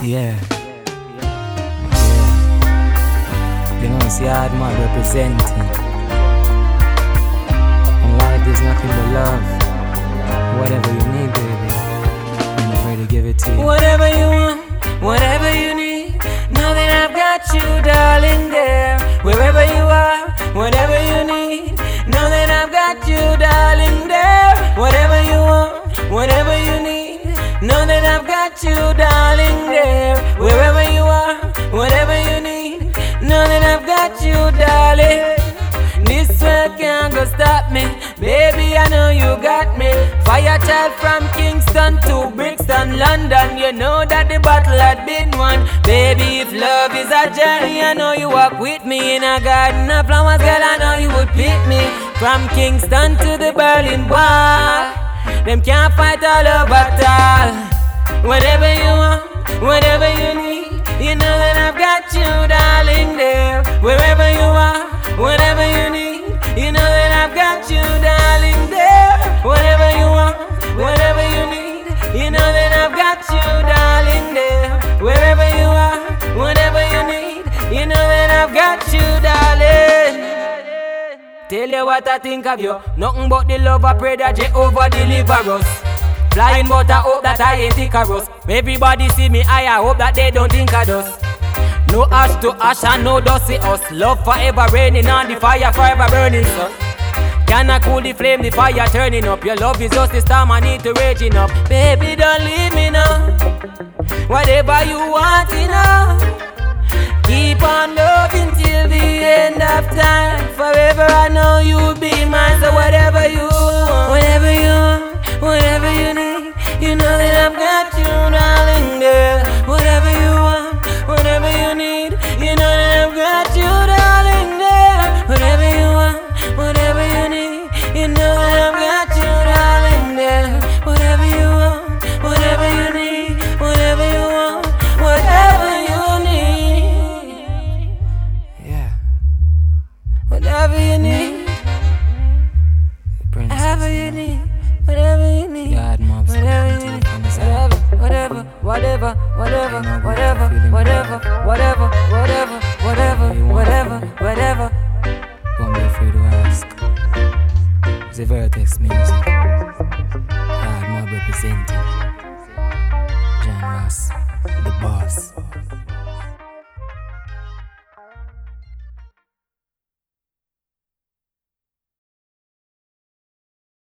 Yeah. Pronunciado, yeah. yeah. man, representing. Got you, darling, there. Wherever you are, whatever you need, know that I've got you, darling. This world can't go stop me, baby. I know you got me. Fire child from Kingston to Brixton, London. You know that the battle had been won, baby. If love is a journey, I know you walk with me in a garden of flowers, girl. I know you would pick me from Kingston to the Berlin Wall. Them can't fight all over all. Whatever you want, whatever you need, you know that I've got you, darling, there. Wherever you are, whatever you need, you know that I've got you, darling, there. Whatever you want, whatever you need, you know that I've got you, darling, there. Wherever you are, whatever you need, you know that I've got you, darling. Tell you what I think of you. Nothing but the love I pray that Jehovah deliver us. Flying but I hope that I ain't Icarus. Everybody see me, I, I hope that they don't think of us. No ash to ash and no dust see us. Love forever raining on the fire forever burning, son. Can I cool the flame, the fire turning up? Your love is just the storm, I need to raging up. Baby, don't leave me now. Whatever you want, you know. Keep on loving till the end of time. Forever I whatever, whatever, whatever, whatever, whatever, whatever, whatever, whatever, whatever. Don't be afraid to ask. The Vertex Music. I'm not representing.